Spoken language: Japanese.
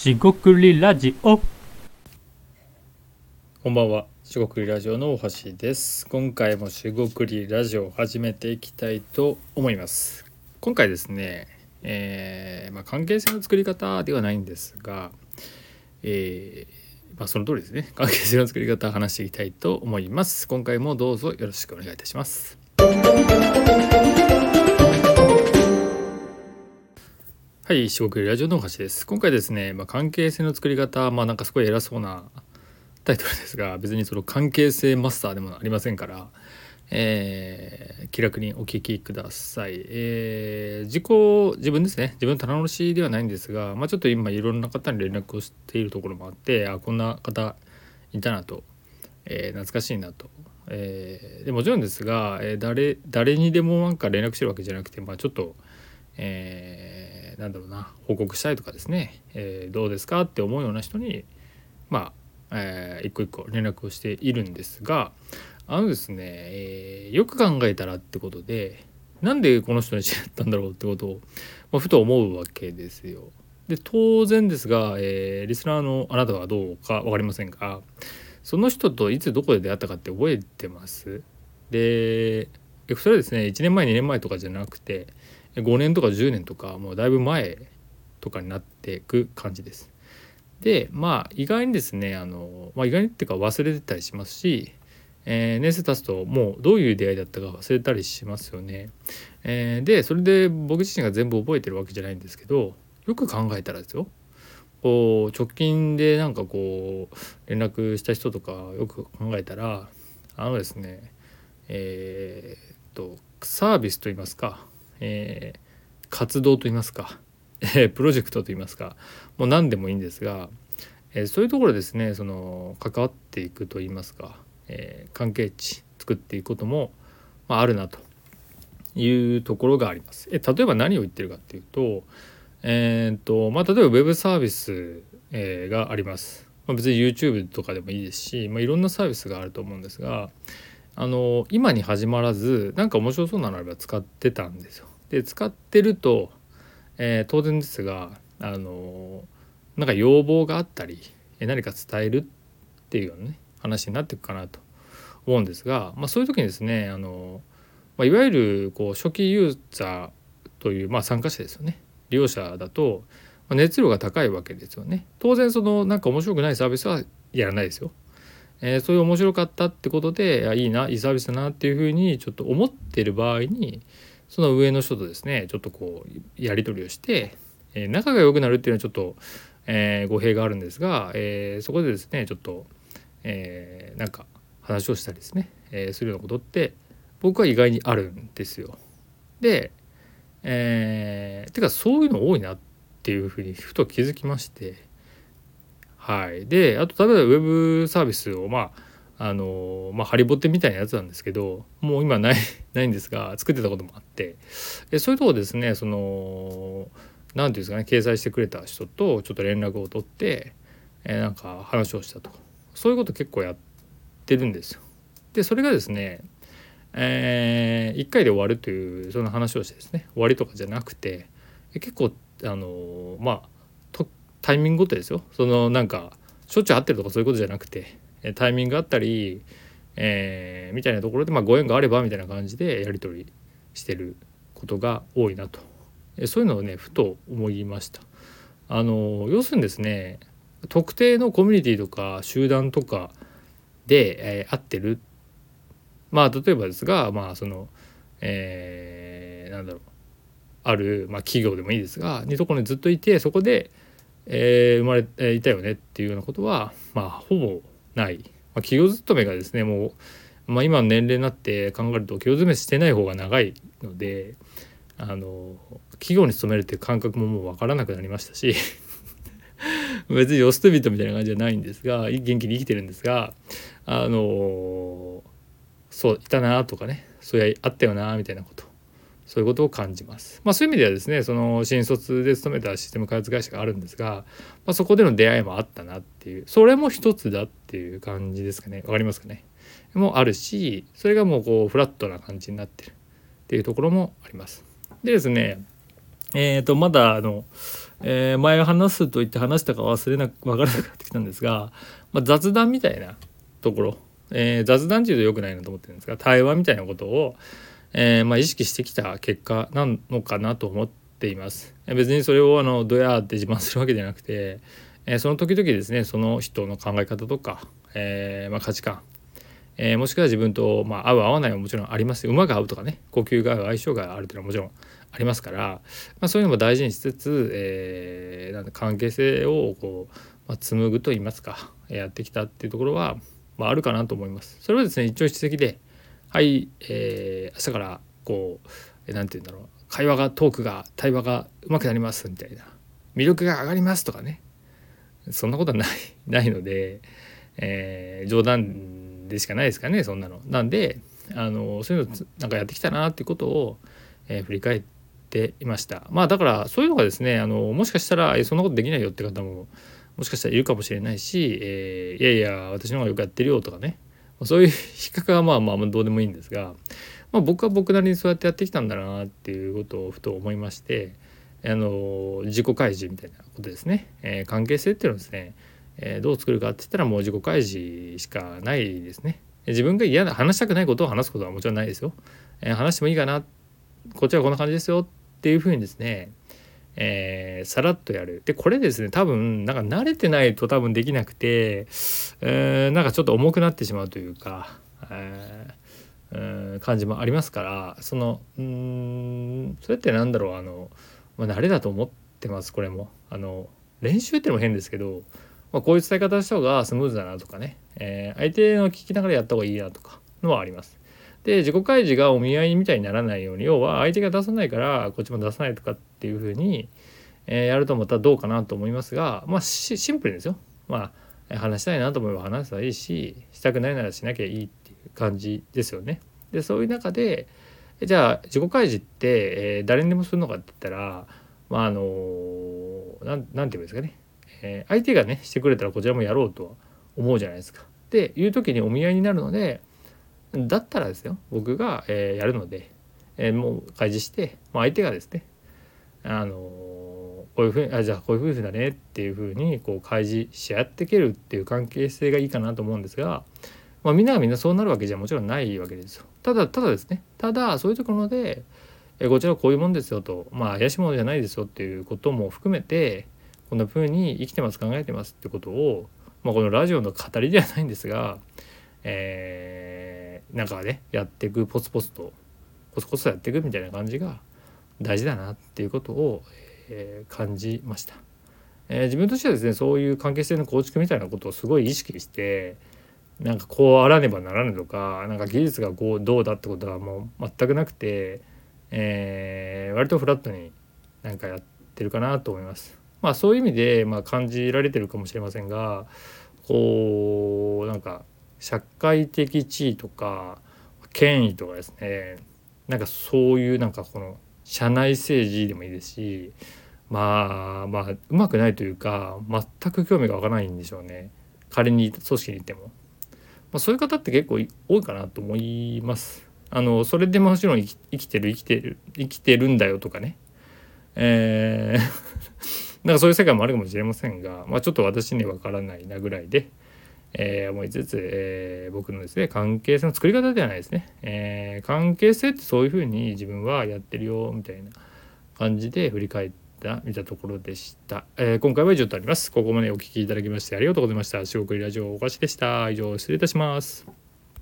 しごくりラジオこんばんは、しごくりラジオの大橋です。今回もしごくりラジオを始めていきたいと思います。今回ですね、えーまあ、関係性の作り方ではないんですが、えーまあ、その通りですね、関係性の作り方を話していきたいと思います。今回もどうぞよろしくお願いいたします。はい、しごくりラジオの橋です。今回ですね、まあ、関係性の作り方、まあなんかすごい偉そうなタイトルですが別にその関係性マスターでもありませんから、えー気楽にお聞きください、えー自己自分ですね。自分の棚卸ではないんですが、まあ、ちょっと今いろんな方に連絡をしているところもあってあこんな方いたなと、えー懐かしいなと、えーでもちろんですが、えー誰誰にでもなんか連絡してるわけじゃなくて、まあ、ちょっと、えーなんだろうな報告したいとかですね、えーどうですかって思うような人にまあえー一個一個連絡をしているんですがあのですね、えーよく考えたらってことでなんでこの人に知ったんだろうってことを、まあ、ふと思うわけですよ。で当然ですが、えーリスナーのあなたはどうか分かりませんがその人といつどこで出会ったかって覚えてます？でそれはですね1年前2年前とかじゃなくて5年とか10年とかもうだいぶ前とかになっていく感じです。でまあ意外にですねあの、まあ、意外にっていうか忘れてたりしますし、えー年数経つともうどういう出会いだったか忘れたりしますよね。えーでそれで僕自身が全部覚えてるわけじゃないんですけどよく考えたらですよこう直近でなんかこう連絡した人とかよく考えたらあのですねえーっとサービスといいますか、えー活動といいますかえープロジェクトといいますかもう何でもいいんですが、えーそういうところですねその関わっていくといいますか、え関係値作っていくことも、まあ、あるなというところがあります。え例えば何を言ってるかっていうと,、えーとまあ、例えばウェブサービス、えがあります。まあ、別に YouTube とかでもいいですし、まあ、いろんなサービスがあると思うんですがあの今に始まらずなんか面白そうなのあれば使ってたんですよ。で使ってると、えー当然ですがあのなんか要望があったり何か伝えるっていうようなね話になっていくかなと思うんですが、まあ、そういう時にですねあの、まあ、いわゆるこう初期ユーザーという、まあ、参加者ですよね利用者だと、熱量が高いわけですよね当然そのなんか面白くないサービスはやらないですよ。えーそういう面白かったってことでいやいいないいサービスだなっていうふうにちょっと思ってる場合にその上の人とですねちょっとこうやり取りをして、え仲が良くなるっていうのはちょっと、え語弊があるんですが、えそこでですねちょっと、えなんか話をしたりですね、えするようなことって僕は意外にあるんですよ。で、えーてかそういうの多いなっていうふうにふと気づきましてはいであと例えばウェブサービスをまああのまあハリボテみたいなやつなんですけどもう今ない ないんですが作ってたこともあって。でそういうとこですねその何ていうんですかね掲載してくれた人とちょっと連絡を取って、えーなんか話をしたと。そういうこと結構やってるんですよ。でそれがですねえ1回で終わるというその話をしてですね終わりとかじゃなくて結構あのまあとタイミングごとですよ。そのなんかしょっちゅう会ってるとかそういうことじゃなくてタイミングがあったり、えーみたいなところで、まあ、ご縁があればみたいな感じでやり取りしてることが多いなとえそういうのをねふと思いました。あの要するにですね特定のコミュニティとか集団とかで、えー会ってるまあ例えばですがまあそのえーなんだろうある、まあ、企業でもいいですがにとこにずっといてそこで、えー生まれ、えいたよねっていうようなことはまあほぼない、まあ、企業勤めがですねもう、まあ、今の年齢になって考えると企業勤めしてない方が長いのであの企業に勤めるっていう感覚ももう分からなくなりましたし 別にヨストビットみたいな感じじゃないんですが元気に生きてるんですがあのそういたなとかねそういやあったよなみたいなことそういうことを感じます。まあそういう意味ではですねその新卒で勤めたシステム開発会社があるんですが、まあ、そこでの出会いもあったなっていうそれも一つだっていう感じですかねわかりますかね？もあるしそれがもうこうフラットな感じになってるっていうところもあります。でですねえー、とまだあのえー、前話すと言って話したか忘れなく分からなくなってきたんですが、まあ、雑談みたいなところ、えー、雑談っていうと良くないなと思ってるんですが対話みたいなことを、えー、まあ、意識してきた結果なのかなと思っています。別にそれをあのドヤって自慢するわけじゃなくて、えその時々ですねその人の考え方とか、えまあ、価値観え、もしくは自分と、まあ、合う合わないはもちろんあります馬が合うとかね呼吸が合う相性があるというのはもちろんありますから、まあ、そういうのも大事にしつつ、えー、なん関係性をこう、ま、紡ぐと言いますかやってきたっていうところは、まあ、あるかなと思います。それはですね一朝一夕ではい、えー、明日からこう何て言うんだろう会話がトークが対話がうまくなりますみたいな魅力が上がりますとかねそんなことはない ないので、えー、冗談でしかないですかねそんなの。なんであのそういうのなんかやってきたなっていうことを、えー、振り返っていました。まあだからそういうのがですねあのもしかしたらえそんなことできないよって方ももしかしたらいるかもしれないし、えー、いやいや私の方がよくやってるよとかねそういう比較はまあまあどうでもいいんですが、まあ、僕は僕なりにそうやってやってきたんだなっていうことをふと思いましてあの自己開示みたいなことですね、えー、関係性っていうのはですねえー、どう作るかって言ったらもう自己開示しかないですね。自分が嫌な話したくないことを話すことはもちろんないですよ。えー、話してもいいかなこっちはこんな感じですよっていうふうにですね、えー、さらっとやる。でこれですね多分なんか慣れてないと多分できなくて、えー、なんかちょっと重くなってしまうというか、えー、感じもありますからそのうんそれってなんだろうあの、まあ、慣れだと思ってますこれも。あの練習ってのも変ですけどまあ、こういう伝え方した方がスムーズだなとかね、えー、相手の聞きながらやった方がいいなとかのはあります。で自己開示がお見合いみたいにならないように要は相手が出さないからこっちも出さないとかっていうふうに、えー、やるとまたどうかなと思いますがまあシンプルですよ。まあ話したいなと思えば話せばいいししたくないならしなきゃいいっていう感じですよね。でそういう中でじゃあ自己開示って、えー、誰にでもするのかって言ったらまああの何て言うんですかねえー、相手がねしてくれたらこちらもやろうとは思うじゃないですか。っていう時にお見合いになるのでだったらですよ僕が、えー、やるので、えー、もう開示して、まあ、相手がですねあのこういうふうにあじゃあこういうふうだねっていうふうにこう開示し合っていけるっていう関係性がいいかなと思うんですが、まあ、みんながみんなそうなるわけじゃもちろんないわけですよ。ただただですねただそういうところでえこちらはこういうもんですよとまあ怪しいものじゃないですよっていうことも含めてこんな風に生きてます考えてますってことを、まあ、このラジオの語りではないんですが、えー、なんかねやっていくポツポツとコツコツやっていくみたいな感じが大事だなっていうことを、えー、感じました。えー、自分としてはですねそういう関係性の構築みたいなことをすごい意識してなんかこうあらねばならぬとかなんか技術がこうどうだってことはもう全くなくて、えー、割とフラットになんかやってるかなと思います。まあそういう意味で、まあ、感じられてるかもしれませんがこうなんか社会的地位とか権威とかですね。なんかそういうなんかこの社内政治でもいいですしまあまあうまくないというか全く興味が湧かないんでしょうね。仮に組織にいても、まあ、そういう方って結構多いかなと思います。あのそれでもちろん生きてる生きてる生きてるんだよとかね。えー なんかそういう世界もあるかもしれませんが、まあ、ちょっと私には分からないなぐらいで、えー、思いつつ、えー、僕のですね関係性の作り方ではないですね、えー、関係性ってそういうふうに自分はやってるよみたいな感じで振り返った見たところでした、えー、今回は以上となります。ここまでお聴きいただきましてありがとうございました。四国ラジオおかしでした。以上失礼いたします。